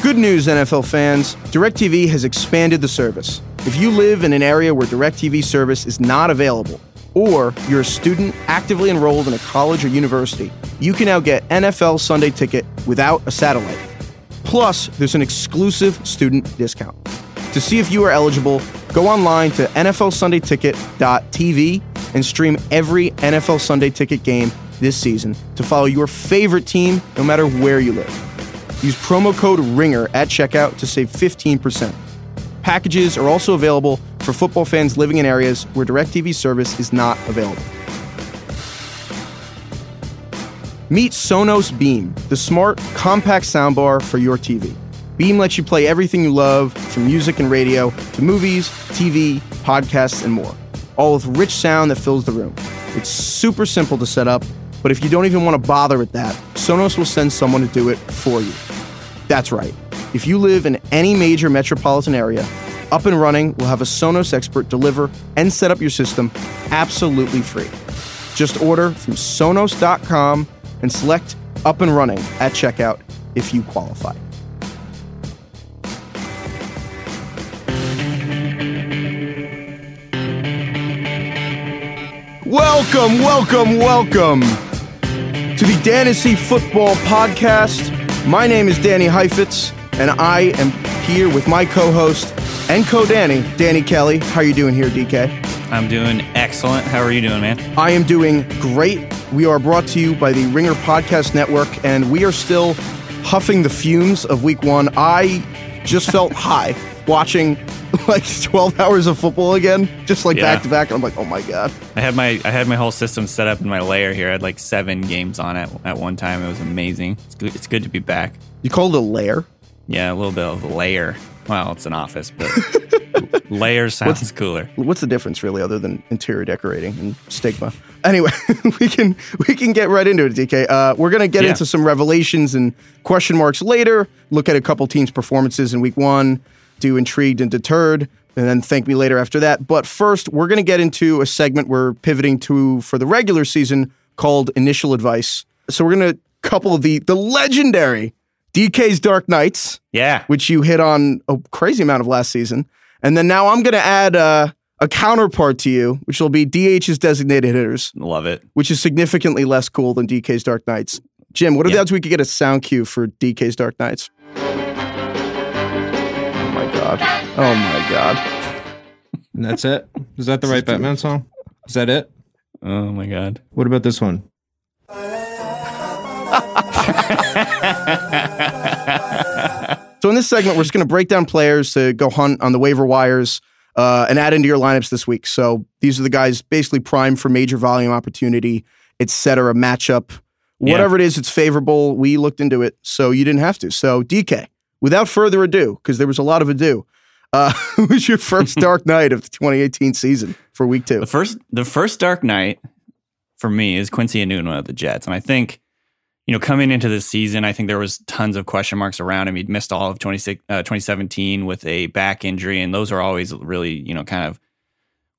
Good news, NFL fans. DirecTV has expanded the service. If you live in an area where DirecTV service is not available, or you're a student actively enrolled in a college or university, you can now get NFL Sunday Ticket without a satellite. Plus, there's an exclusive student discount. To see if you are eligible, go online to NFLSundayTicket.tv and stream every NFL Sunday Ticket game this season to follow your favorite team no matter where you live. Use promo code RINGER at checkout to save 15%. Packages are also available for football fans living in areas where DirecTV service is not available. Meet Sonos Beam, the smart, compact soundbar for your TV. Beam lets you play everything you love, from music and radio to movies, TV, podcasts, and more, all with rich sound that fills the room. It's super simple to set up, but if you don't even want to bother with that, Sonos will send someone to do it for you. That's right. If you live in any major metropolitan area, Up and Running will have a Sonos expert deliver and set up your system absolutely free. Just order from Sonos.com and select Up and Running at checkout if you qualify. Welcome, welcome, welcome to the Dantasy Football Podcast. My name is Danny Heifetz, and I am here with my co-host and co-Danny, Danny Kelly. How are you doing here, DK? I'm doing excellent. How are you doing, man? I am doing great. We are brought to you by the Ringer Podcast Network, and we are still huffing the fumes of Week One. I just felt high watching like 12 hours of football again, just like Yeah. back to back. I'm like, oh my god. I had my I had my whole system set up in my layer here. I had like seven games on at at one time. It was amazing. It's good. It's good to be back. You called it a lair? Yeah, a little bit of a layer. Well, it's an office, but layer sounds cooler. What's the difference really, other than interior decorating and stigma? Anyway, we can we can get right into it, DK. Uh, we're gonna get Yeah. into some revelations and question marks later. Look at a couple teams' performances in Week One. Do intrigued and deterred, and then thank me later after that. But first, we're gonna get into a segment we're pivoting to for the regular season called Initial Advice. So we're gonna couple the the legendary DK's Dark Knights Yeah. which you hit on a crazy amount of last season. And then now I'm going to add uh, a counterpart to you, which will be DH's designated hitters, Love it. which is significantly less cool than DK's Dark Knights. Jim, what are the odds we could get a sound cue for DK's Dark Knights? Oh my God. Oh my God. And that's it. Is that the right Batman song? Is that it? Oh my god. What about this one? So in this segment, we're just going to break down players to go hunt on the waiver wires uh, and add into your lineups this week. So these are the guys basically primed for major volume opportunity, et cetera, matchup, Yeah. whatever it is, it's favorable. We looked into it, so you didn't have to. So DK, without further ado, because there was a lot of ado, uh, who was your first Dark Knight of the 2018 season for Week Two? The first the first Dark Knight for me is Quincy Enunwa of the Jets, and I think you know coming into this season, I think there was tons of question marks around him. He'd missed all of 26, uh, 2017 with a back injury, and those are always really you know kind of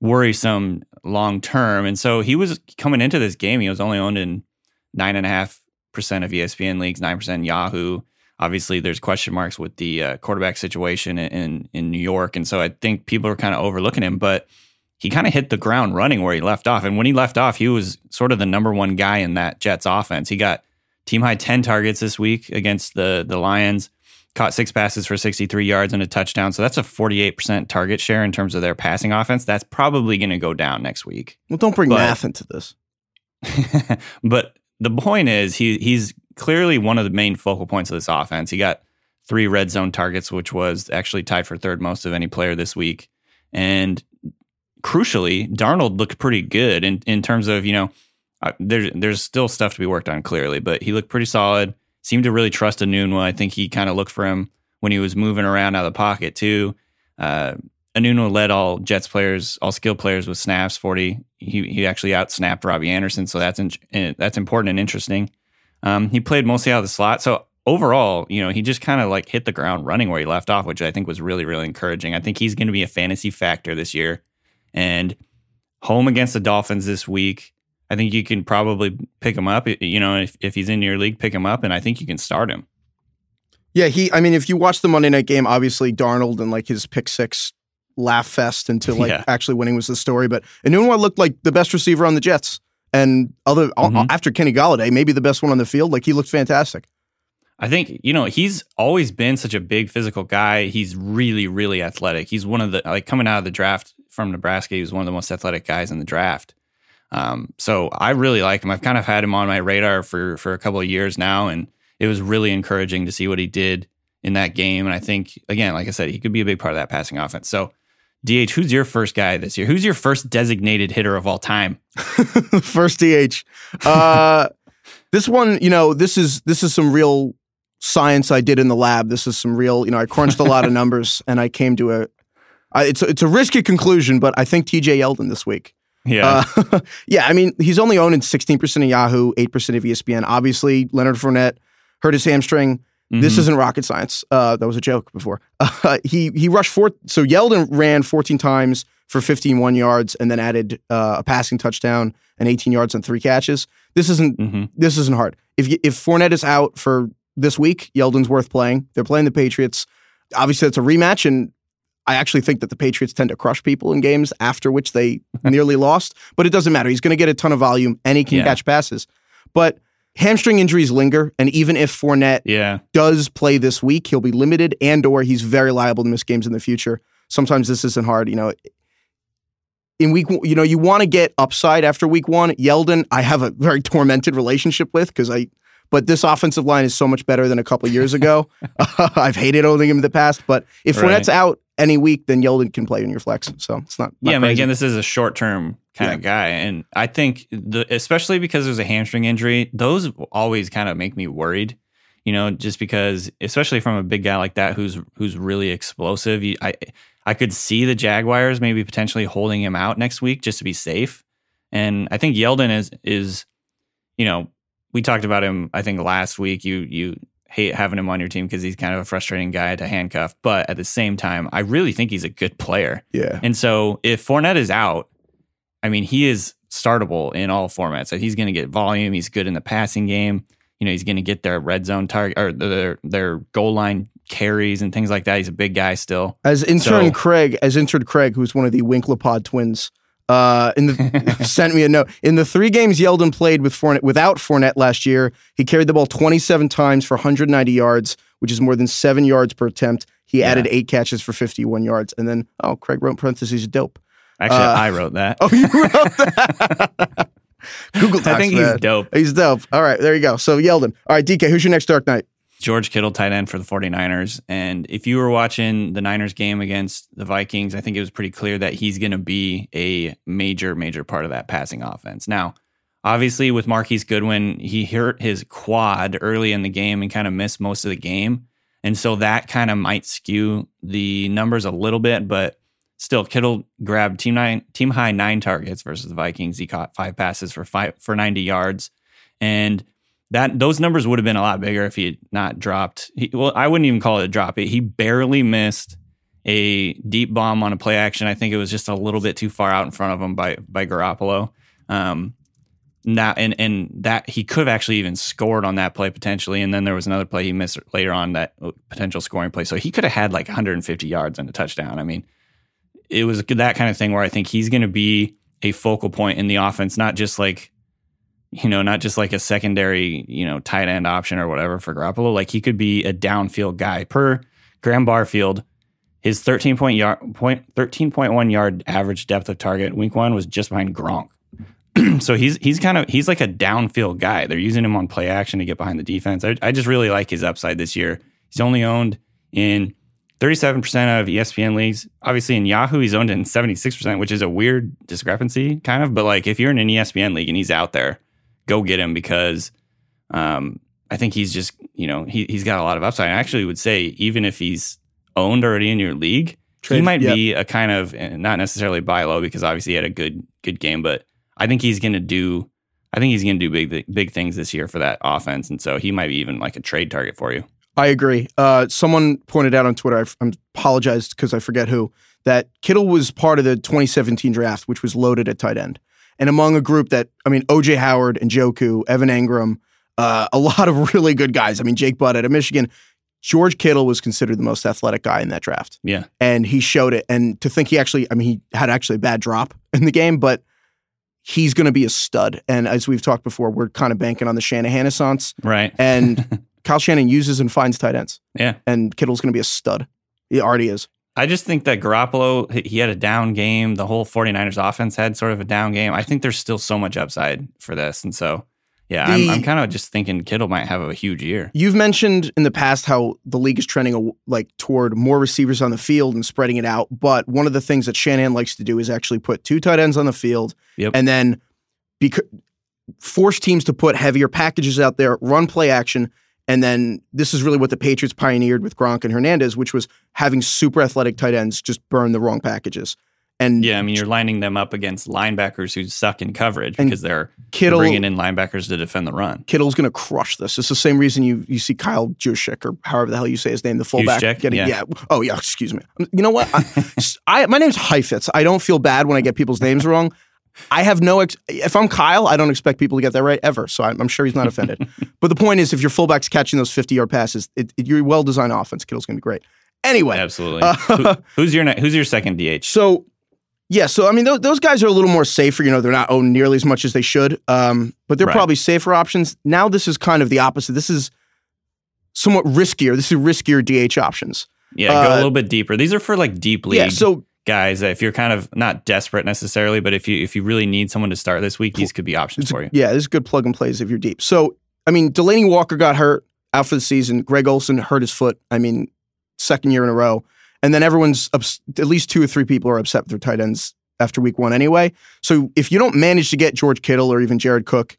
worrisome long term. And so he was coming into this game. He was only owned in nine and a half percent of ESPN leagues, nine percent Yahoo. Obviously, there's question marks with the uh, quarterback situation in, in New York, and so I think people are kind of overlooking him, but he kind of hit the ground running where he left off. And when he left off, he was sort of the number one guy in that Jets offense. He got team high 10 targets this week against the the Lions, caught six passes for 63 yards and a touchdown. So that's a 48% target share in terms of their passing offense. That's probably going to go down next week. well, don't bring but- math into this. but the point is he he's clearly one of the main focal points of this offense. He got three red zone targets, which was actually tied for third most of any player this week. And crucially, Darnold looked pretty good in, in terms of, you know, uh, there's there's still stuff to be worked on clearly, but he looked pretty solid. Seemed to really trust Enunwa. I think he kind of looked for him when he was moving around out of the pocket too. Uh, led all Jets players, all skill players with snaps. Forty. He he actually out snapped Robbie Anderson, so that's in, eh, that's important and interesting. Um, he played mostly out of the slot, so overall, you know, he just kind of like hit the ground running where he left off, which I think was really really encouraging. I think he's going to be a fantasy factor this year, and home against the Dolphins this week. I think you can probably pick him up. You know, if, if he's in your league, pick him up, and I think you can start him. Yeah, he. I mean, if you watch the Monday night game, obviously Darnold and like his pick six laugh fest into like Yeah. actually winning was the story. But Enunwa looked like the best receiver on the Jets, and other Mhm. after Kenny Golladay, maybe the best one on the field. Like he looked fantastic. I think you know he's always been such a big physical guy. He's really, really athletic. He's one of the like coming out of the draft from Nebraska. He was one of the most athletic guys in the draft. Um, so I really like him. I've kind of had him on my radar for for a couple of years now, and it was really encouraging to see what he did in that game. And I think again, like I said, he could be a big part of that passing offense. So. DH, who's your first guy this year? Who's your first designated hitter of all time? First DH. Uh, this one, you know, this is this is some real science I did in the lab. This is some real, you know, I crunched a lot of numbers and I came to a. I, it's a, it's a risky conclusion, but I think T.J. Yeldon this week. Yeah, Uh, yeah, I mean, he's only owned in 16% of Yahoo, 8% of ESPN. Obviously, Leonard Fournette hurt his hamstring. This Mhm. isn't rocket science. Uh, that was a joke before. Uh, he he rushed four. So Yeldon ran 14 times for 15 one yards, and then added uh, a passing touchdown and 18 yards on three catches. This isn't Mhm. this isn't hard. If you, if Fournette is out for this week, Yeldon's worth playing. They're playing the Patriots. Obviously, it's a rematch, and I actually think that the Patriots tend to crush people in games after which they nearly lost. But it doesn't matter. He's going to get a ton of volume, and he can Yeah. catch passes. But hamstring injuries linger, and even if Fournette yeah. does play this week, he'll be limited, and or he's very liable to miss games in the future. Sometimes this isn't hard. You know, in week, you know, you want to get upside after week one. Yeldon, I have a very tormented relationship with because I, but this offensive line is so much better than a couple years ago. I've hated owning him in the past, but if Right. Fournette's out any week, then Yeldon can play in your flex. So it's not. not yeah, I mean, again, this is a short term kind of guy, and I think the especially because there's a hamstring injury, those always kind of make me worried. You know, just because, especially from a big guy like that who's who's really explosive, you, I I could see the Jaguars maybe potentially holding him out next week just to be safe. And I think Yeldon is is, you know, we talked about him. I think last week. You you hate having him on your team because he's kind of a frustrating guy to handcuff, but at the same time, I really think he's a good player. yeah, And so if Fournette is out, I mean, he is startable in all formats. So he's going to get volume. He's good in the passing game. You know, he's going to get their red zone target or their their goal line carries and things like that. He's a big guy still. as intern So- Craig, as intern Craig, who's one of the Winklopod twins. Uh, in the sent me a note. In the three games Yeldon played with Fournette without Fournette last year, he carried the ball 27 times for 190 yards, which is more than seven yards per attempt. He Yeah. added eight catches for 51 yards, and then oh, Craig wrote in parentheses dope. Actually, Uh, I wrote that. Oh, you wrote that. Google I think Docs, he's dope. He's dope. All right, there you go. So Yeldon. All right, DK, who's your next Dark Knight? George Kittle, tight end for the 49ers. And if you were watching the Niners game against the Vikings, I think it was pretty clear that he's going to be a major, major part of that passing offense. Now, obviously, with Marquise Goodwin, he hurt his quad early in the game and kind of missed most of the game. And so that kind of might skew the numbers a little bit, but still, Kittle grabbed team nine, team high nine targets versus the Vikings. He caught five passes for five for 90 yards. And that those numbers would have been a lot bigger if he had not dropped. He, well, I wouldn't even call it a drop. He barely missed a deep bomb on a play action. I think it was just a little bit too far out in front of him by by Garoppolo. Um, now and and that he could have actually even scored on that play potentially. And then there was another play he missed later on that potential scoring play. So he could have had like 150 yards and a touchdown. I mean, it was that kind of thing where I think he's going to be a focal point in the offense, not just like you know, not just like a secondary, you know, tight end option or whatever for Garoppolo. Like he could be a downfield guy. Per Graham Barfield, his 13 point yard point 13.1 yard average depth of target week one was just behind Gronk. so he's he's kind of he's like a downfield guy. They're using him on play action to get behind the defense. I, I just really like his upside this year. He's only owned in 37% of ESPN leagues. Obviously in Yahoo, he's owned in 76%, which is a weird discrepancy, kind of. But like if you're in an ESPN league and he's out there, go get him because um, I think he's just, you know, he, he's got a lot of upside. I actually would say, even if he's owned already in your league, he might yep. be a kind of eh, not necessarily buy low because obviously he had a good good game, but I think he's going to do. I think he's going to do big big things this year for that offense, and so he might be even like a trade target for you. I agree. Uh, someone pointed out on Twitter, I, I apologized because I forget who, that Kittle was part of the 2017 draft, which was loaded at tight end. And among a group that, I mean, OJ Howard and Njoku, Evan Engram, uh, a lot of really good guys. I mean, Jake Butt out of Michigan. George Kittle was considered the most athletic guy in that draft. Yeah. And he showed it. And to think he actually, I mean, he had actually a bad drop in the game, but he's going to be a stud. And as we've talked before, we're kind of banking on the Shanahan Renaissance. Right. And Kyle Shanahan uses and finds tight ends. Yeah. And Kittle's going to be a stud. He already is. I just think that Garoppolo, he- had a down game. The whole 49ers offense had sort of a down game. I think there's still so much upside for this. And so, yeah, I'm, I'm kind of just thinking Kittle might have a huge year. You've mentioned in the past how the league is trending like toward more receivers on the field and spreading it out. But one of the things that Shanahan likes to do is actually put two tight ends on the field Yep. and then bec- force teams to put heavier packages out there, run play action. And then this is really what the Patriots pioneered with Gronk and Hernandez, which was having super athletic tight ends just burn the wrong packages. And Yeah, I mean, you're lining them up against linebackers who suck in coverage because they're Kittle, bringing in linebackers to defend the run. Kittle's going to crush this. It's the same reason you you see Kyle Juszczyk or however the hell you say his name, the fullback. Juszczyk? getting, Yeah. Oh yeah. Excuse me. You know what? I, I my name's Heifetz. I don't feel bad when I get people's names wrong. I have no. Ex- if I'm Kyle, I don't expect people to get that right ever. So I'm, I'm sure he's not offended. but the point is, if your fullback's catching those 50 yard passes, it, it, you're well designed offense. Kittle's going to be great. Anyway, Absolutely. Uh, Who- who's your who's your second DH? so, yeah, so I mean, those, those guys are a little more safer. You know, they're not owned nearly as much as they should, um, but they're Right. probably safer options. Now, this is kind of the opposite. This is somewhat riskier. This is riskier DH options. Yeah, go uh, a little bit deeper. These are for like deep league Yeah, so guys. If you're kind of not desperate necessarily, but if you if you really need someone to start this week, these could be options it's for you. yeah, this is good plug and plays if you're deep. So, I mean, Delanie Walker got hurt out for the season. Greg Olsen hurt his foot. I mean, second year in a row. And then everyone's ups- at least two or three people are upset with their tight ends after week one anyway. So if you don't manage to get George Kittle or even Jared Cook,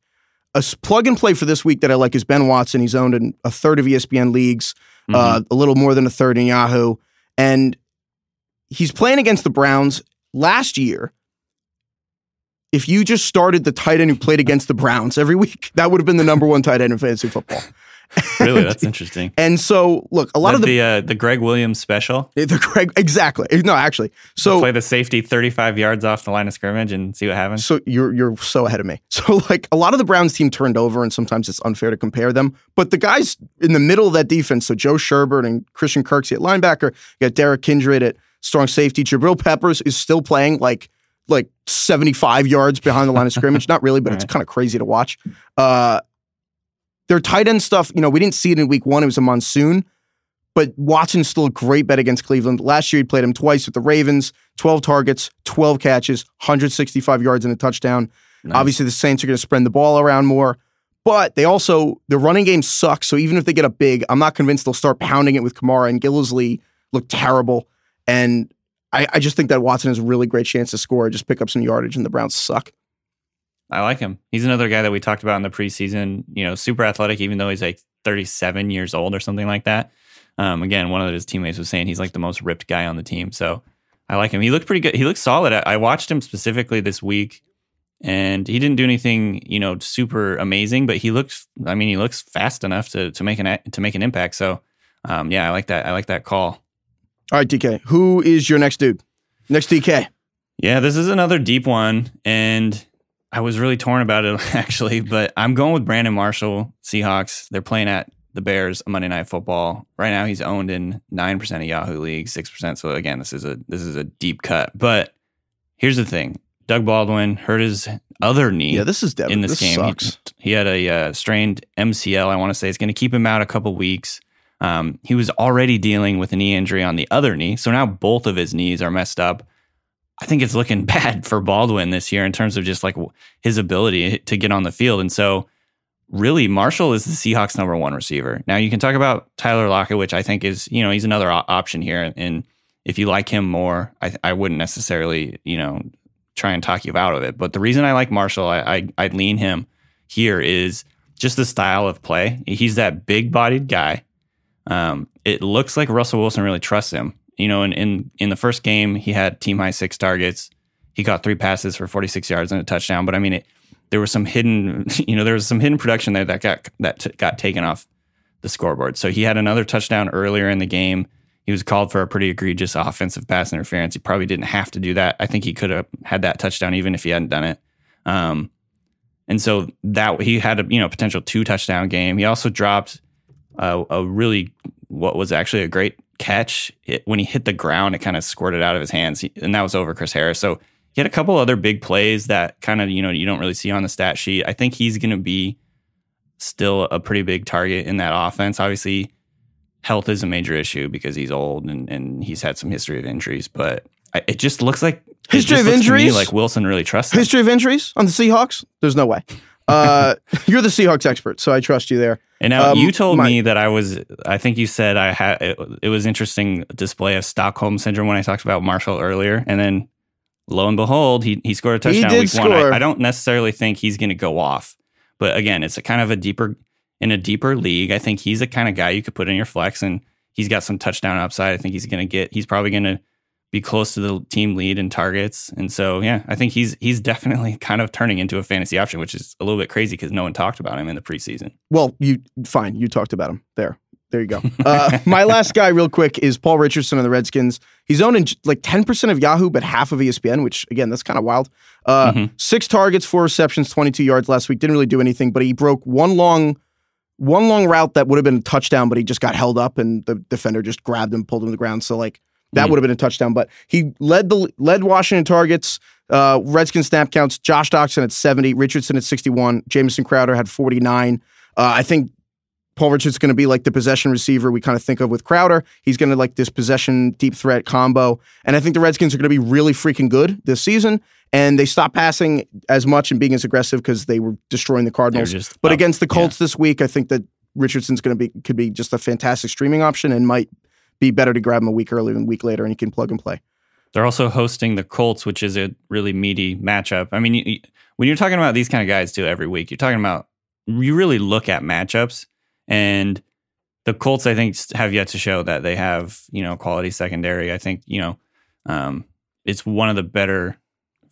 a plug and play for this week that I like is Ben Watson. He's owned in a third of ESPN leagues, Mhm. uh, a little more than a third in Yahoo. And he's playing against the Browns last year. If you just started the tight end who played against the Browns every week, that would have been the number one tight end in fantasy football. really, that's interesting. And so, look, a lot of the, the uh, the Gregg Williams special. the Greg exactly no, actually. So play the safety 35 yards off the line of scrimmage and see what happens. So you're you're so ahead of me. So like a lot of the Browns team turned over, and sometimes it's unfair to compare them. But the guys in the middle of that defense, so Joe Schobert and Christian Kirksey at linebacker, you got Derrick Kindred at strong safety. Jabril Peppers is still playing like like 75 yards behind the line of scrimmage. Not really, but it's Right. kind of crazy to watch. Uh, their tight end stuff, you know, we didn't see it in week one. It was a monsoon. But Watson's still a great bet against Cleveland. Last year, he played him twice with the Ravens 12 targets, 12 catches, 165 yards and a touchdown. Nice. Obviously, the Saints are going to spread the ball around more, but they also, the running game sucks. So even if they get a big, I'm not convinced they'll start pounding it with Kamara and Gillislee look terrible. And I, I just think that Watson has a really great chance to score, just pick up some yardage, and the Browns suck. I like him. He's another guy that we talked about in the preseason. You know, super athletic, even though he's like 37 years old or something like that. Um, again, one of his teammates was saying he's like the most ripped guy on the team. So I like him. He looked pretty good. He looked solid. I, I watched him specifically this week, and he didn't do anything, you know, super amazing. But he looks. I mean, he looks fast enough to to make an to make an impact. So, um, yeah, I like that. I like that call. All right, DK, who is your next dude? Next DK. Yeah, this is another deep one, and I was really torn about it actually, but I'm going with Brandon Marshall, Seahawks. They're playing at the Bears Monday Night Football. Right now, he's owned in nine percent of Yahoo leagues, six percent. So again, this is a this is a deep cut. But here's the thing: Doug Baldwin hurt his other knee Yeah, this is in this, this game. Sucks. He, he had a uh, strained MCL. I want to say it's going to keep him out a couple weeks. Um, he was already dealing with a knee injury on the other knee, so now both of his knees are messed up. I think it's looking bad for Baldwin this year in terms of just like his ability to get on the field. And so, really, Marshall is the Seahawks' number one receiver. Now, you can talk about Tyler Lockett, which I think is you know he's another option here. And if you like him more, I, I wouldn't necessarily you know try and talk you out of it. But the reason I like Marshall, I, I I'd lean him here is just the style of play. He's that big bodied guy. Um, it looks like Russell Wilson really trusts him. You know, in, in in the first game, he had team high six targets. He got three passes for 46 yards and a touchdown. But I mean, it, there was some hidden, you know, there was some hidden production there that got that t- got taken off the scoreboard. So he had another touchdown earlier in the game. He was called for a pretty egregious offensive pass interference. He probably didn't have to do that. I think he could have had that touchdown even if he hadn't done it. Um, and so that he had a you know potential two touchdown game. He also dropped a, a really what was actually a great catch. It, when he hit the ground, it kind of squirted out of his hands, he, and that was over Chris Harris. So he had a couple other big plays that kind of you know you don't really see on the stat sheet. I think he's going to be still a pretty big target in that offense. Obviously, health is a major issue because he's old and, and he's had some history of injuries, but I, it just looks like History of just to me injuries? like Wilson really trusts him. History of injuries on the Seahawks? There's no way. Uh, you're the Seahawks expert, so I trust you there. And now Um, you told my- me that I was. I think you said I had. It, it was interesting display of Stockholm syndrome when I talked about Marshall earlier, and then lo and behold, he he scored a touchdown week one. I, I don't necessarily think he's going to go off, but again, it's a kind of a deeper in a deeper league. I think he's the kind of guy you could put in your flex, and he's got some touchdown upside. I think he's going to get. He's probably going to be close to the team lead in targets, and so yeah, I think he's he's definitely kind of turning into a fantasy option, which is a little bit crazy because no one talked about him in the preseason. Well, you fine. You talked about him there. There you go. Uh, my last guy, real quick, is Paul Richardson of the Redskins. He's owned in like ten percent of Yahoo, but half of ESPN, which again, that's kind of wild. Uh, Mhm. Six targets, four receptions, twenty-two yards last week. Didn't really do anything, but he broke one long, one long route that would have been a touchdown, but he just got held up, and the defender just grabbed him, pulled him to the ground. So like that Mhm. would have been a touchdown. But he led the led Washington targets. Uh, Redskins snap counts. Josh Doctson at seventy, Richardson at sixty-one, Jamison Crowder had forty-nine. Uh, I think Paul Richards going to be like the possession receiver we kind of think of with Crowder. He's going to like this possession deep threat combo. And I think the Redskins are going to be really freaking good this season. And they stopped passing as much and being as aggressive because they were destroying the Cardinals. just But up. against the Colts this week, I think that Richardson's going to be could be just a fantastic streaming option and might be better to grab him a week earlier than a week later, and you can plug and play. They're also hosting the Colts, which is a really meaty matchup. I mean, you, when you're talking about these kind of guys too every week, you're talking about you really look at matchups, and the Colts, I think, have yet to show that they have you know quality secondary. I think you know um, it's one of the better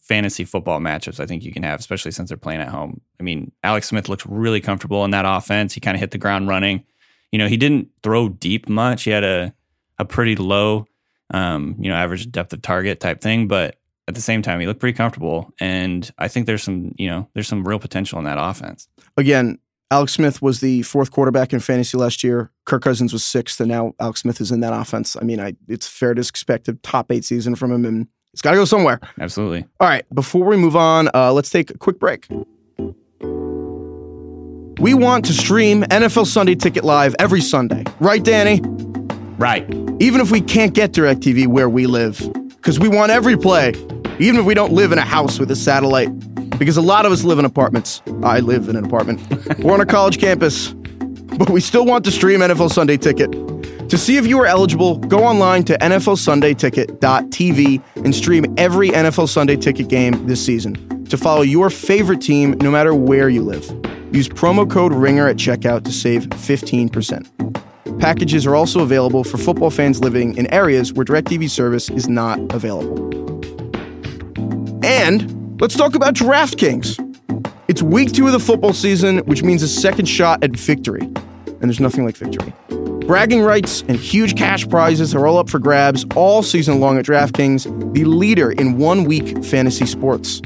fantasy football matchups I think you can have, especially since they're playing at home. I mean, Alex Smith looked really comfortable in that offense. He kind of hit the ground running. You know, he didn't throw deep much. He had a a pretty low um, you know, average depth of target type thing. But at the same time, he looked pretty comfortable. And I think there's some, you know, there's some real potential in that offense. Again, Alex Smith was the fourth quarterback in fantasy last year. Kirk Cousins was sixth, and now Alex Smith is in that offense. I mean, I it's fair to expect a top eight season from him, and it's got to go somewhere. Absolutely. All right, before we move on, uh, let's take a quick break. We want to stream NFL Sunday Ticket live every Sunday, right, Danny? Right. Even if we can't get DirecTV where we live, because we want every play, even if we don't live in a house with a satellite, because a lot of us live in apartments. I live in an apartment. We're on a college campus, but we still want to stream NFL Sunday Ticket. To see if you are eligible, go online to NFLSundayTicket.tv and stream every NFL Sunday Ticket game this season to follow your favorite team no matter where you live. Use promo code RINGER at checkout to save 15%. Packages are also available for football fans living in areas where DirecTV service is not available. And let's talk about DraftKings. It's week two of the football season, which means a second shot at victory. And there's nothing like victory. Bragging rights and huge cash prizes are all up for grabs all season long at DraftKings, the leader in one week fantasy sports.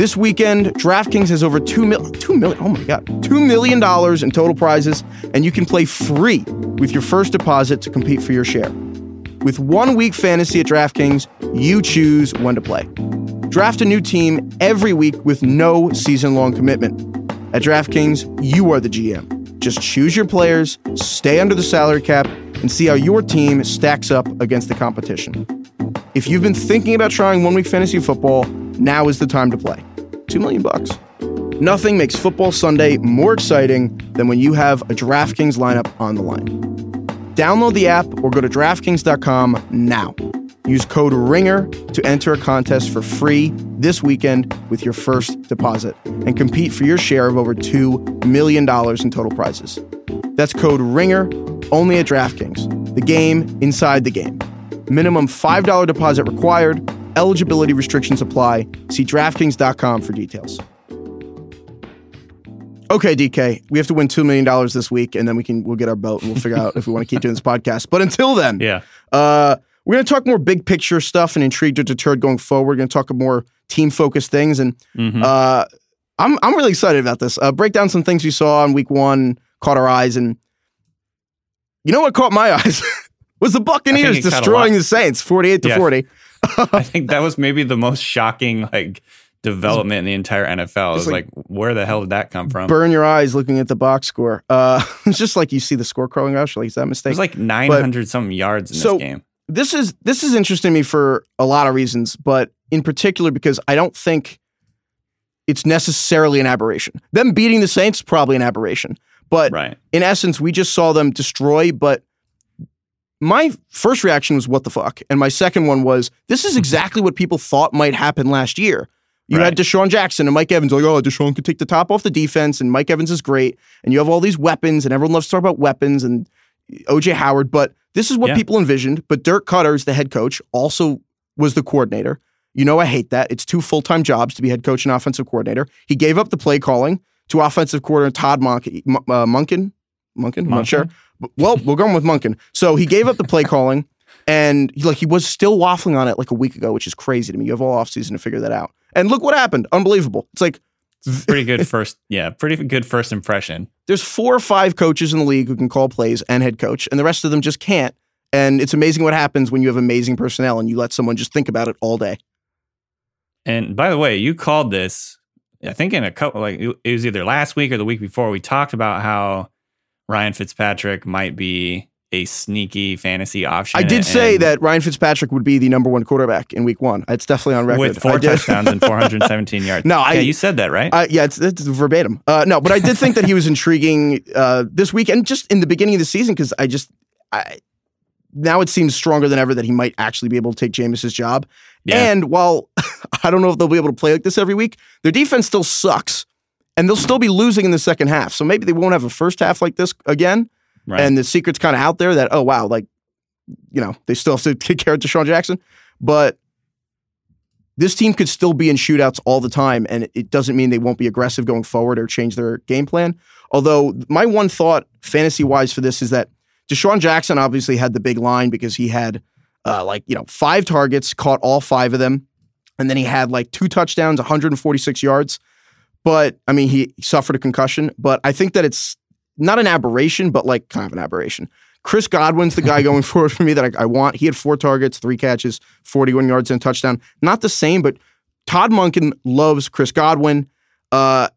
This weekend, DraftKings has over two mil, two million, oh my God, $2 million in total prizes, and you can play free with your first deposit to compete for your share. With one week fantasy at DraftKings, you choose when to play. Draft a new team every week with no season long commitment. At DraftKings, you are the GM. Just choose your players, stay under the salary cap, and see how your team stacks up against the competition. If you've been thinking about trying one week fantasy football, now is the time to play. Two million bucks. Nothing makes football Sunday more exciting than when you have a DraftKings lineup on the line. Download the app or go to DraftKings.com now. Use code RINGER to enter a contest for free this weekend with your first deposit and compete for your share of over $2 million in total prizes. That's code RINGER only at DraftKings, the game inside the game. Minimum $5 deposit required. Eligibility restrictions apply. See DraftKings.com for details. Okay, DK, we have to win $2 million this week and then we can we'll get our boat and we'll figure out if we want to keep doing this podcast. But until then, Yeah. uh, we're going to talk more big picture stuff and intrigued or deterred going forward. We're going to talk more team focused things. And Mhm. uh, I'm, I'm really excited about this. Uh, break down some things we saw in week one, caught our eyes. And You know what caught my eyes was the Buccaneers it caught a destroying the Saints, forty-eight to Yeah. forty. I think that was maybe the most shocking like development in the entire NFL. It was like- like, where the hell did that come from? Burn your eyes looking at the box score. Uh, it's just like you see the score crawling out. Like, is that a It mistake? was like 900 something yards in So- this game. this is this is interesting to me for a lot of reasons, but in particular because I don't think it's necessarily an aberration. Them beating the Saints probably an aberration, but Right. in essence, we just saw them destroy. But my first reaction was, "What the fuck?" And my second one was, "This is exactly what people thought might happen last year." You had Right. DeSean Jackson and Mike Evans like, "Oh, DeSean could take the top off the defense, and Mike Evans is great." And you have all these weapons, and everyone loves to talk about weapons and OJ Howard. But this is what Yeah. people envisioned. But Dirk Koetter's the head coach, also was the coordinator. You know, I hate that. It's two full time jobs to be head coach and offensive coordinator. He gave up the play calling to offensive coordinator Todd Monk- uh, Munkin. Munkin? I'm not Monken? sure. Well, we're going with Munkin. So he gave up the play calling, and he, like he was still waffling on it like a week ago, which is crazy to me. You have all offseason to figure that out. And look what happened. Unbelievable. It's like Pretty good first. Yeah. Pretty good first impression. there's four or five coaches in the league who can call plays and head coach, and the rest of them just can't. And it's amazing what happens when you have amazing personnel and you let someone just think about it all day. And by the way, you called this, I think in a couple, like it was either last week or the week before. We talked about how Ryan Fitzpatrick might be a sneaky fantasy option. I did say that Ryan Fitzpatrick would be the number one quarterback in week one. It's definitely on record. with four touchdowns and 417 yards. No, I- yeah, you said that, right? Uh, yeah, it's, it's verbatim. Uh, no, but I did think that he was intriguing uh, this week and just in the beginning of the season because I just I, now it seems stronger than ever that he might actually be able to take Jameis's job. Yeah. And while I don't know if they'll be able to play like this every week, their defense still sucks, and they'll still be losing in the second half. So maybe they won't have a first half like this again. right. And the secret's kind of out there that oh wow, like you know they still have to take care of DeSean Jackson, but this team could still be in shootouts all the time, and it doesn't mean they won't be aggressive going forward or change their game plan. Although my one thought, fantasy wise, for this is that DeSean Jackson obviously had the big line because he had uh, like you know five targets, caught all five of them, and then he had like two touchdowns, 146 yards. But I mean, he suffered a concussion. But I think that it's not an aberration, but like kind of an aberration. Chris Godwin's the guy going forward for me that I, I want. He had four targets, three catches, 41 yards and a touchdown. Not the same, but Todd Munkin loves Chris Godwin. Uh,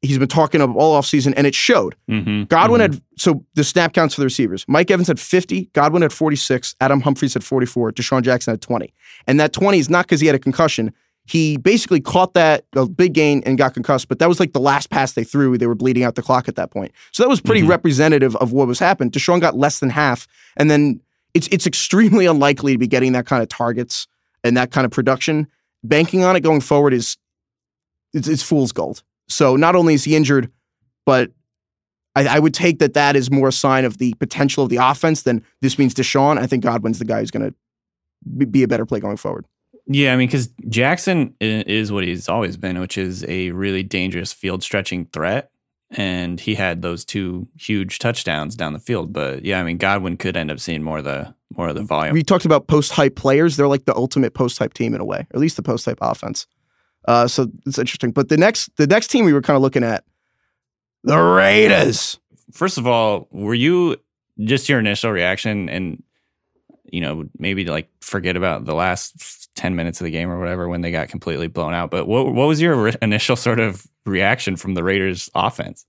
he's been talking up all offseason, and it showed. Mhm, Godwin mhm. had so the snap counts for the receivers. Mike Evans had 50, Godwin had 46, Adam Humphries had 44, DeSean Jackson had 20. And that 20 is not because he had a concussion. He basically caught that a big gain and got concussed, but that was like the last pass they threw. They were bleeding out the clock at that point. So that was pretty Mhm. representative of what was happened. DeSean got less than half, and then it's it's extremely unlikely to be getting that kind of targets and that kind of production. Banking on it going forward is it's, it's fool's gold. So not only is he injured, but I, I would take that that is more a sign of the potential of the offense than this means DeSean. I think Godwin's the guy who's going to be a better play going forward. Yeah, I mean, because Jackson is what he's always been, which is a really dangerous field stretching threat. And he had those two huge touchdowns down the field. But yeah, I mean, Godwin could end up seeing more of the more of the volume. We talked about post hype players. They're like the ultimate post hype team in a way, or at least the post hype offense. Uh, so it's interesting. But the next the next team we were kind of looking at, the Raiders. First of all, were you just your initial reaction and you know maybe to like forget about the last 10 minutes of the game or whatever when they got completely blown out but what what was your re- initial sort of reaction from the Raiders offense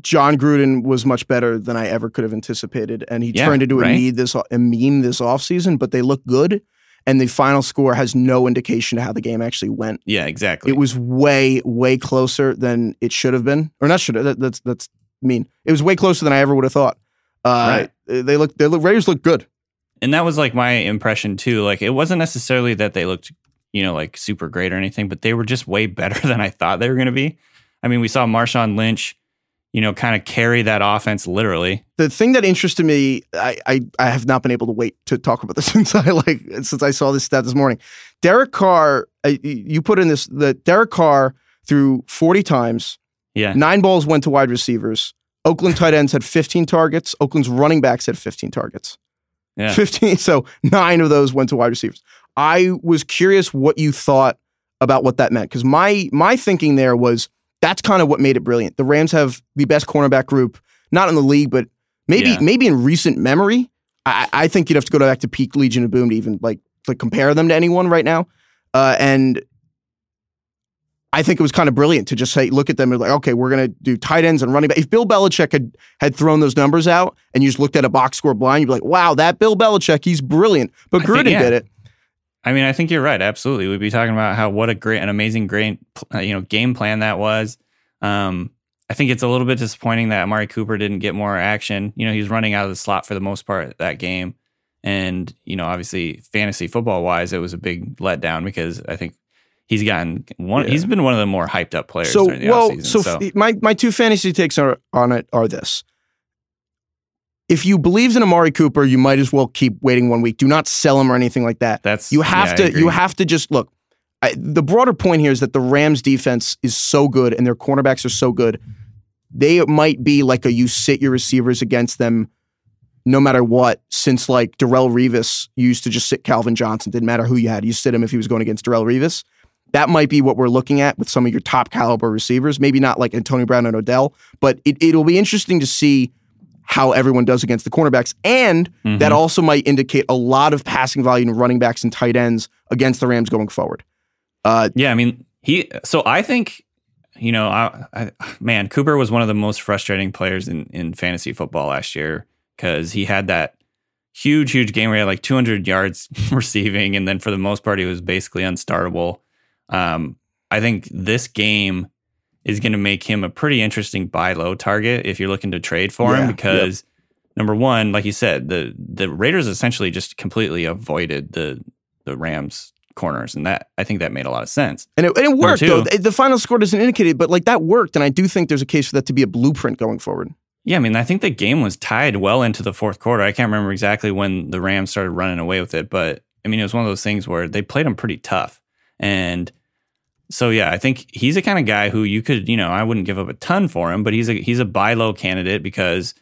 Jon Gruden was much better than I ever could have anticipated, and he Yeah, turned into a right? meme this a meme this offseason, But they look good, and the final score has no indication of how the game actually went. yeah exactly It was way way closer than it should have been, or not should have. That, that's that's mean. It was way closer than I ever would have thought. Uh, They look they look Raiders look good. And that was like my impression too like it wasn't necessarily that they looked you know like super great or anything but they were just way better than i thought they were going to be i mean we saw marshawn lynch you know kind of carry that offense literally the thing that interested me, I, I I have not been able to wait to talk about this since I like since I saw this stat this morning. Derek Carr, uh, you put in this the Derek Carr threw forty times, yeah nine balls went to wide receivers. Oakland tight ends had fifteen targets. Oakland's running backs had fifteen targets. Yeah. fifteen. So nine of those went to wide receivers. I was curious what you thought about what that meant because my my thinking there was that's kind of what made it brilliant. The Rams have the best cornerback group, not in the league, but Maybe Yeah. maybe in recent memory, I, I think you'd have to go back to peak Legion of Boom to even like to compare them to anyone right now. Uh, and I think it was kind of brilliant to just say, look at them and like, okay, we're gonna do tight ends and running back. If Bill Belichick had had thrown those numbers out and you just looked at a box score blind, you'd be like, wow, that Bill Belichick, he's brilliant. But I think, Gruden yeah. did it. I mean, I think you're right. Absolutely, we'd be talking about how what a great, an amazing, great, uh, you know, game plan that was. Um, I think it's a little bit disappointing that Amari Cooper didn't get more action. You know, he was running out of the slot for the most part that game, and you know, obviously, fantasy football wise, it was a big letdown because I think he's gotten one. Yeah. He's been one of the more hyped up players. So well, offseason, so, f- my my two fantasy takes are, on it are this. If you believed in Amari Cooper, you might as well keep waiting one week. Do not sell him or anything like that. that's You have yeah, to. You have to just look. I, the broader point here is that the Rams' defense is so good and their cornerbacks are so good. They might be like a you sit your receivers against them, no matter what. Since like Darrelle Revis used to just sit Calvin Johnson, didn't matter who you had, you sit him if he was going against Darrelle Revis. That might be what we're looking at with some of your top caliber receivers. Maybe not like Antonio Brown and Odell, but it, it'll be interesting to see how everyone does against the cornerbacks. And Mhm. that also might indicate a lot of passing volume in running backs and tight ends against the Rams going forward. Uh, Yeah, I mean, he. So I think, you know, I, I, man, Cooper was one of the most frustrating players in in fantasy football last year because he had that huge, huge game where he had like 200 yards receiving, and then for the most part, he was basically unstartable. Um, I think this game is going to make him a pretty interesting buy low target if you're looking to trade for Yeah, him yep. because. Number one, like you said, the the Raiders essentially just completely avoided the the Rams corners, and that I think that made a lot of sense. and, it, and it worked, two. though. The the final score doesn't indicate it, but like that worked. And I do think there's a case for that to be a blueprint going forward. Yeah, I mean, I think the game was tied well into the fourth quarter. I can't remember exactly when the Rams started running away with it, but I mean, it was one of those things where they played him pretty tough. And so, yeah, I think he's the kind of guy who you could, you know, I wouldn't give up a ton for him, but he's a he's a buy low candidate because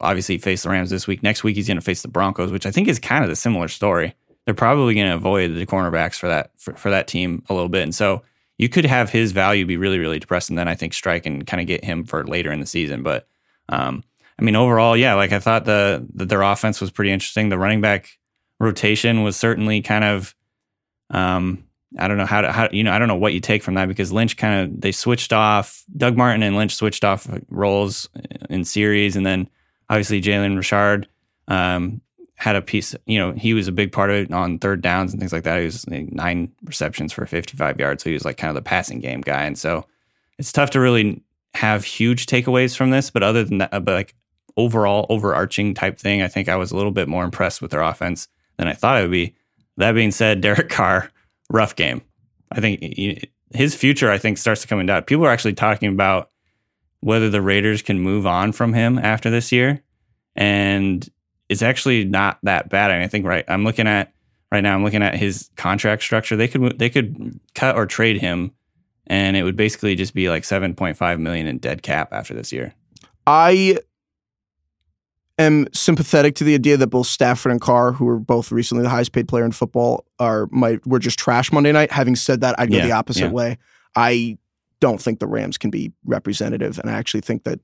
obviously he faced the Rams this week. Next week he's going to face the Broncos, which I think is kind of the similar story. They're probably going to avoid the cornerbacks for that for, for that team a little bit, and so you could have his value be really really depressed, and then I think strike and kind of get him for later in the season. But um, I mean, overall, yeah, like I thought the, the their offense was pretty interesting. The running back rotation was certainly kind of, um, I don't know how to how you know I don't know what you take from that because Lynch kind of they switched off. Doug Martin and Lynch switched off roles in series, and then obviously Jalen Richard um, had a piece. You know, he was a big part of it on third downs and things like that. He was like, nine receptions for 55 yards, so he was like kind of the passing game guy, and so it's tough to really have huge takeaways from this. But other than that, but like overall overarching type thing, I think I was a little bit more impressed with their offense than I thought it would be. That being said, Derek Carr, rough game. I think his future, I think, starts to come in doubt. People are actually talking about whether the Raiders can move on from him after this year, and it's actually not that bad. I, mean, I think right. I'm looking at right now. I'm looking at his contract structure. They could they could cut or trade him, and it would basically just be like 7.5 million in dead cap after this year. I am sympathetic to the idea that both Stafford and Carr, who were both recently the highest paid player in football, are might were just trash Monday night. Having said that, I'd go Yeah, the opposite yeah. way. I don't think the Rams can be representative, and I actually think that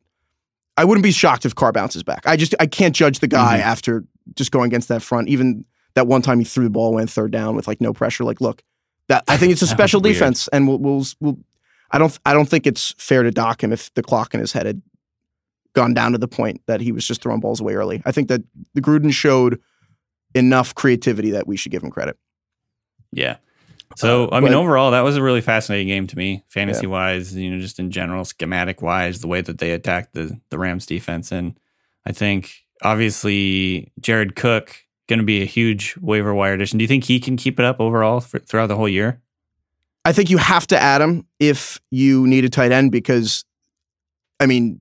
I wouldn't be shocked if Carr bounces back. I just I can't judge the guy Mhm. after just going against that front. Even that one time he threw the ball away on third down with like no pressure. Like, look, that I think it's a special defense, and we'll, we'll we'll. I don't I don't think it's fair to dock him if the clock in his head had gone down to the point that he was just throwing balls away early. I think that the Gruden showed enough creativity that we should give him credit. Yeah. So Uh, I mean, but- overall, that was a really fascinating game to me, fantasy wise. You know, just in general, schematic wise, the way that they attacked the the Rams defense, and I think obviously Jared Cook going to be a huge waiver wire addition. Do you think he can keep it up overall for, throughout the whole year? I think you have to add him if you need a tight end because, I mean,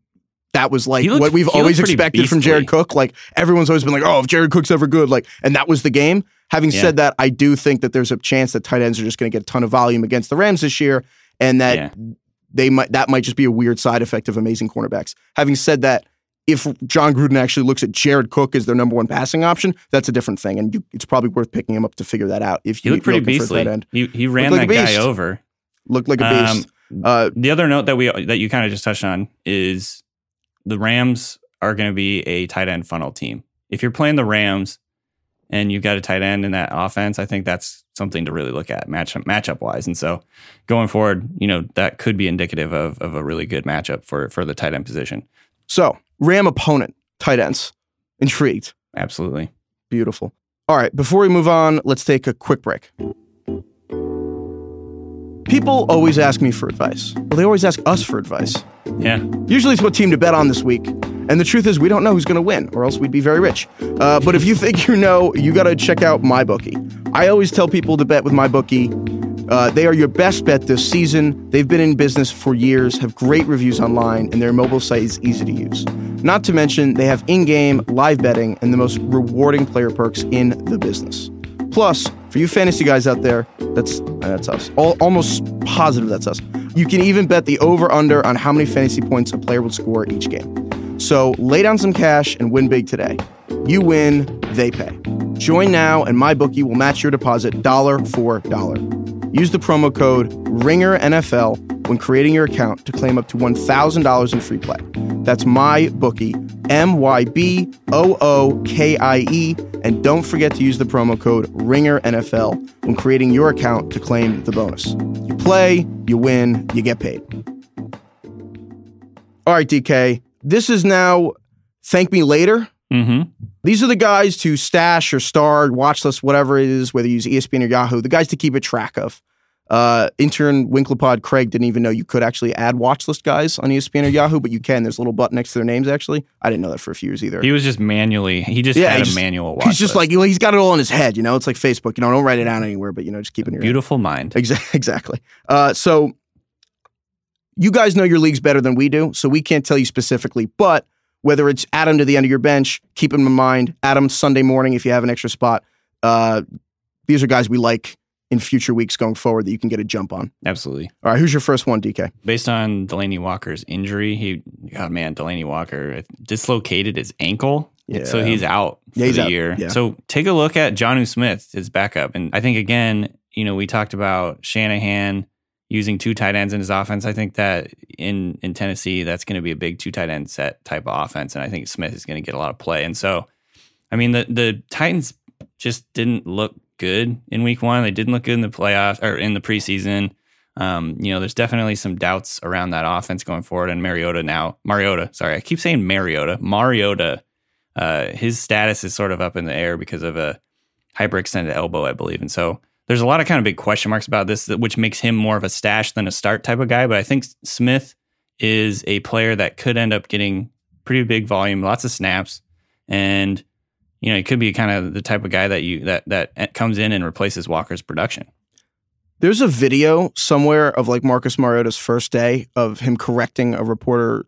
that was like looked- what we've always expected from Jared. Cook. Like everyone's always been like, oh, if Jared Cook's ever good, like, and that was the game. Having Yeah. said that, I do think that there's a chance that tight ends are just going to get a ton of volume against the Rams this year, and that Yeah. they might that might just be a weird side effect of amazing cornerbacks. Having said that. If Jon Gruden actually looks at Jared Cook as their number one passing option, that's a different thing, and you, it's probably worth picking him up to figure that out. If He you, looked pretty you're looking for a beastly. end, He he ran Looked like that guy over. looked like a beast. Um, uh, the other note that we that you kind of just touched on is the Rams are going to be a tight end funnel team. If you're playing the Rams and you've got a tight end in that offense, I think that's something to really look at matchup matchup wise. And so going forward, you know, that could be indicative of, of a really good matchup for for the tight end position. So, Ram opponent, tight ends. Intrigued. Absolutely. Beautiful. All right, before we move on, let's take a quick break. People always ask me for advice. Well, they always ask us for advice. Yeah. Usually it's what team to bet on this week. And the truth is, we don't know who's going to win, or else we'd be very rich. Uh, but if you think you know, you got to check out MyBookie. I always tell people to bet with MyBookie. Uh, they are your best bet this season. They've been in business for years, have great reviews online, and their mobile site is easy to use. Not to mention, they have in game live betting and the most rewarding player perks in the business. Plus, for you fantasy guys out there, that's that's us. All, almost positive that's us. You can even bet the over under on how many fantasy points a player will score each game. So lay down some cash and win big today. You win, they pay. Join now, and MyBookie will match your deposit dollar for dollar. Use the promo code RINGERNFL when creating your account to claim up to $1,000 in free play. That's MyBookie, M Y B O O K I E. And don't forget to use the promo code RINGERNFL when creating your account to claim the bonus. You play, you win, you get paid. All right, DK, this is now Thank Me Later. Mm-hmm. These are the guys to stash or star, watch list, whatever it is, whether you use ESPN or Yahoo, the guys to keep a track of. Uh, intern Winklepod Craig didn't even know you could actually add watch list guys on ESPN or Yahoo, but you can. There's a little button next to their names, actually. I didn't know that for a few years either. He was just manually. He just Yeah, had he a manual watch. He's just list. like, well, he's got it all in his head. You know, it's like Facebook. You know, don't write it down anywhere, but, you know, just keep it in your head. beautiful mind. Exa- Exactly. Uh, so you guys know your leagues better than we do, so we can't tell you specifically. But whether it's add him to the end of your bench, keep him in mind. Add Sunday morning if you have an extra spot. Uh, these are guys we like in future weeks going forward that you can get a jump on. Absolutely. All right, who's your first one, DK? Based on Delanie Walker's injury, he, God man, Delanie Walker uh, dislocated his ankle. So he's out for Yeah, he's the out. year. Yeah. So take a look at Jonnu Smith, his backup. And I think, again, you know, we talked about Shanahan using two tight ends in his offense. I think that in, in Tennessee, that's going to be a big two tight end set type of offense. And I think Smith is going to get a lot of play. And so, I mean, the, the Titans just didn't look good in week one. They didn't look good in the playoffs or in the preseason. Um, you know, there's definitely some doubts around that offense going forward. And Mariota now, Mariota, sorry, I keep saying Mariota. Mariota, uh, his status is sort of up in the air because of a hyperextended elbow, I believe. And so there's a lot of kind of big question marks about this, which makes him more of a stash than a start type of guy. But I think Smith is a player that could end up getting pretty big volume, lots of snaps, and you know, he could be kind of the type of guy that you that that eh, comes in and replaces Walker's production. There's a video somewhere of like Marcus Mariota's first day of him correcting a reporter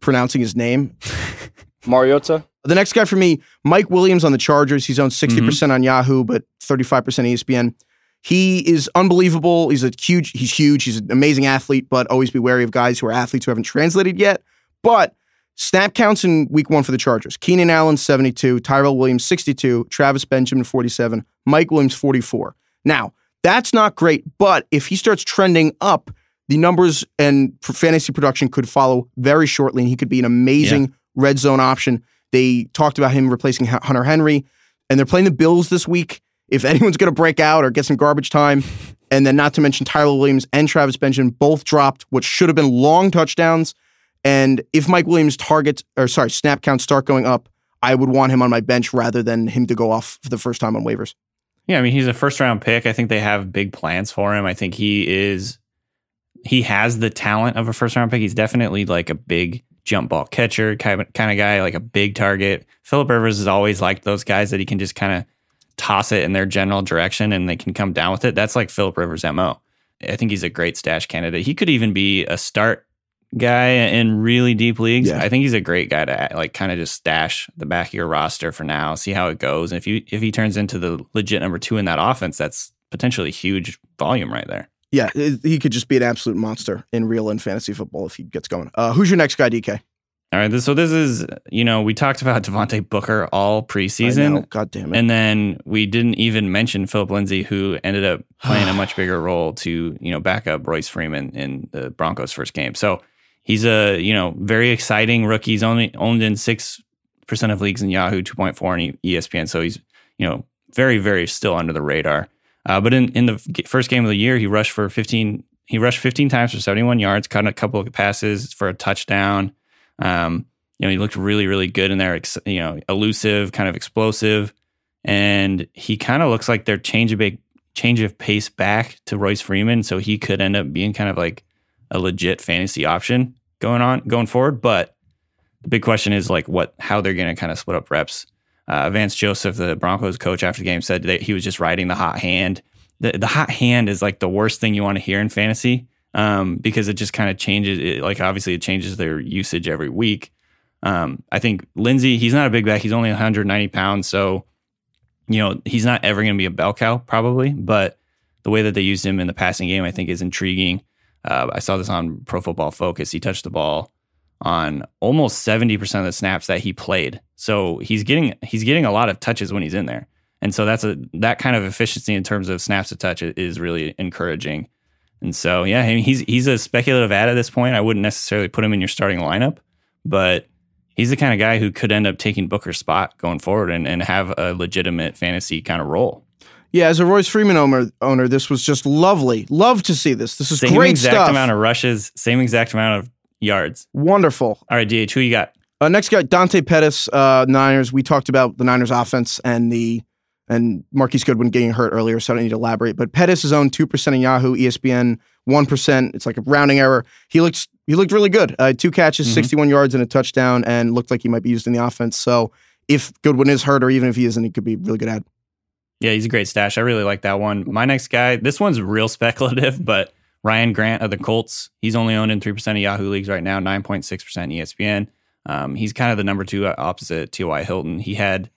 pronouncing his name. Mariota. The next guy for me, Mike Williams on the Chargers. He's owned 60% mm-hmm. percent on Yahoo, but 35% ESPN. He is unbelievable. He's a huge, he's huge. He's an amazing athlete, but always be wary of guys who are athletes who haven't translated yet. But snap counts in week one for the Chargers. Keenan Allen, 72, Tyrell Williams, 62, Travis Benjamin, 47, Mike Williams, 44. Now, that's not great, but if he starts trending up, the numbers and fantasy production could follow very shortly, and he could be an amazing red zone option. They talked about him replacing Hunter Henry, and they're playing the Bills this week. If anyone's going to break out or get some garbage time, and then not to mention Tyler Williams and Travis Benjamin both dropped what should have been long touchdowns. And if Mike Williams targets or sorry snap counts start going up, I would want him on my bench rather than him to go off for the first time on waivers. Yeah, I mean he's a first round pick. I think they have big plans for him. I think he is he has the talent of a first round pick. He's definitely like a big jump ball catcher kind of, guy, like a big target. Philip Rivers has always liked those guys that he can just kind of toss it in their general direction and they can come down with it. That's like Philip Rivers' MO. I think he's a great stash candidate. He could even be a start guy in really deep leagues. Yeah. I think he's a great guy to like kind of just stash the back of your roster for now, see how it goes. And if you if he turns into the legit number two in that offense, that's potentially huge volume right there. Yeah, he could just be an absolute monster in real and fantasy football if he gets going. Uh, who's your next guy, DK? All right, this, so this is you know we talked about Devontae Booker all preseason, God damn it. and then we didn't even mention Philip Lindsay, who ended up playing a much bigger role to you know back up Royce Freeman in the Broncos' first game. So he's a you know very exciting rookie. He's only owned in six percent of leagues in Yahoo, two point four in ESPN. So he's you know very very still under the radar. Uh, but in in the first game of the year, he rushed for fifteen. He rushed fifteen times for seventy one yards, caught a couple of passes for a touchdown. Um, you know, he looked really really good in there. You know, elusive, kind of explosive, and he kind of looks like they're change big change of pace back to Royce Freeman, so he could end up being kind of like a legit fantasy option going on going forward. But the big question is like what how they're going to kind of split up reps. Uh, Vance Joseph, the Broncos coach after the game, said that he was just riding the hot hand. The, the hot hand is like the worst thing you want to hear in fantasy um, because it just kind of changes. It, like obviously, it changes their usage every week. Um, I think Lindsay, he's not a big back. He's only 190 pounds, so you know he's not ever going to be a bell cow probably. But the way that they used him in the passing game, I think, is intriguing. Uh, I saw this on Pro Football Focus. He touched the ball on almost 70% of the snaps that he played. So he's getting he's getting a lot of touches when he's in there. And so that's a that kind of efficiency in terms of snaps to touch is really encouraging. And so yeah, I mean, he's he's a speculative add at this point. I wouldn't necessarily put him in your starting lineup, but he's the kind of guy who could end up taking Booker's spot going forward and, and have a legitimate fantasy kind of role. Yeah, as a Royce Freeman owner, owner, this was just lovely. Love to see this. This is same great exact stuff. amount of rushes, same exact amount of yards. Wonderful. All right, DH, who you got? Uh, next guy, Dante Pettis, uh, Niners. We talked about the Niners offense and the and Marquise Goodwin getting hurt earlier, so I don't need to elaborate. But Pettis is owned two percent in Yahoo, ESPN one percent. It's like a rounding error. He looks he looked really good. Uh, two catches, mm-hmm. sixty one yards, and a touchdown, and looked like he might be used in the offense. So if Goodwin is hurt, or even if he isn't, he could be a really good add. Yeah, he's a great stash. I really like that one. My next guy, this one's real speculative, but Ryan Grant of the Colts. He's only owned in 3% of Yahoo leagues right now, 9.6% ESPN. Um, he's kind of the number two opposite T.Y. Hilton. He had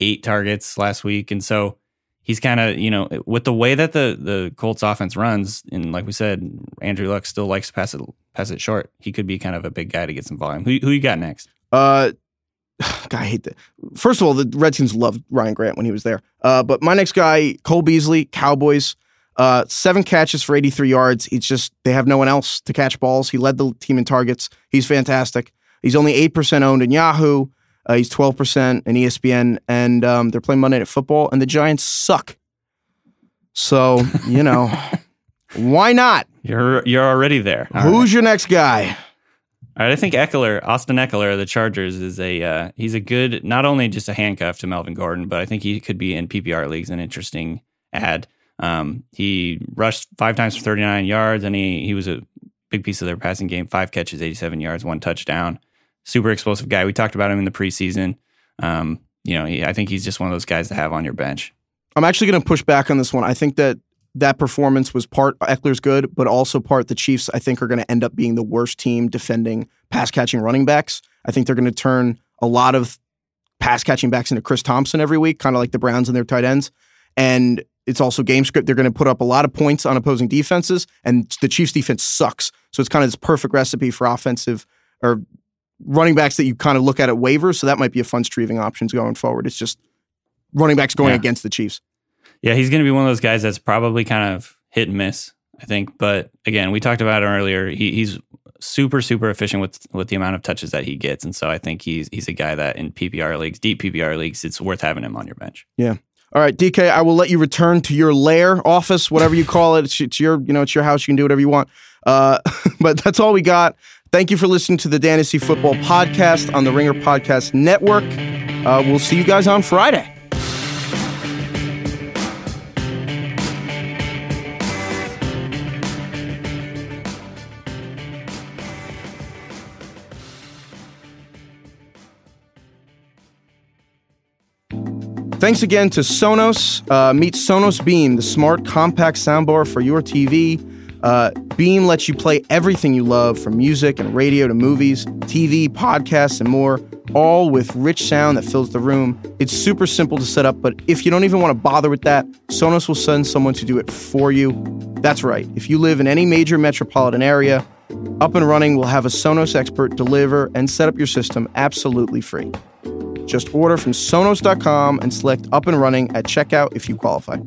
eight targets last week. And so he's kind of, you know, with the way that the, the Colts offense runs, and like we said, Andrew Luck still likes to pass it, pass it short. He could be kind of a big guy to get some volume. Who, who you got next? Uh, God, I hate that. First of all, the Redskins loved Ryan Grant when he was there. Uh, but my next guy, Cole Beasley, Cowboys, uh, seven catches for 83 yards. It's just they have no one else to catch balls. He led the team in targets. He's fantastic. He's only 8% owned in Yahoo. Uh, he's 12% in ESPN. And um, they're playing Monday Night Football, and the Giants suck. So, you know, why not? You're, you're already there. All Who's right. your next guy? All right, I think Ekeler, Austin Ekeler of the Chargers is a uh, he's a good not only just a handcuff to Melvin Gordon, but I think he could be in PPR leagues an interesting add. Um, he rushed five times for 39 yards, and he he was a big piece of their passing game. Five catches, 87 yards, one touchdown. Super explosive guy. We talked about him in the preseason. Um, you know, he, I think he's just one of those guys to have on your bench. I'm actually going to push back on this one. I think that that performance was part Ekeler's good, but also part the Chiefs. I think are going to end up being the worst team defending pass catching running backs. I think they're going to turn a lot of pass catching backs into Chris Thompson every week, kind of like the Browns and their tight ends. And it's also game script. They're going to put up a lot of points on opposing defenses, and the Chiefs defense sucks. So it's kind of this perfect recipe for offensive or running backs that you kind of look at at waivers. So that might be a fun streaming options going forward. It's just running backs going yeah. against the Chiefs. Yeah, he's going to be one of those guys that's probably kind of hit and miss, I think. But again, we talked about it earlier. He, he's super, super efficient with with the amount of touches that he gets, and so I think he's he's a guy that in PPR leagues, deep PPR leagues, it's worth having him on your bench. Yeah. All right, DK, I will let you return to your lair, office, whatever you call it. It's, it's your, you know, it's your house. You can do whatever you want. Uh, but that's all we got. Thank you for listening to the Dantasy Football Podcast on the Ringer Podcast Network. Uh, we'll see you guys on Friday. Thanks again to Sonos. Uh, meet Sonos Beam, the smart, compact soundbar for your TV. Uh, Beam lets you play everything you love from music and radio to movies, TV, podcasts, and more, all with rich sound that fills the room. It's super simple to set up, but if you don't even want to bother with that, Sonos will send someone to do it for you. That's right. If you live in any major metropolitan area, Up and Running will have a Sonos expert deliver and set up your system absolutely free. Just order from Sonos.com and select Up and Running at checkout if you qualify.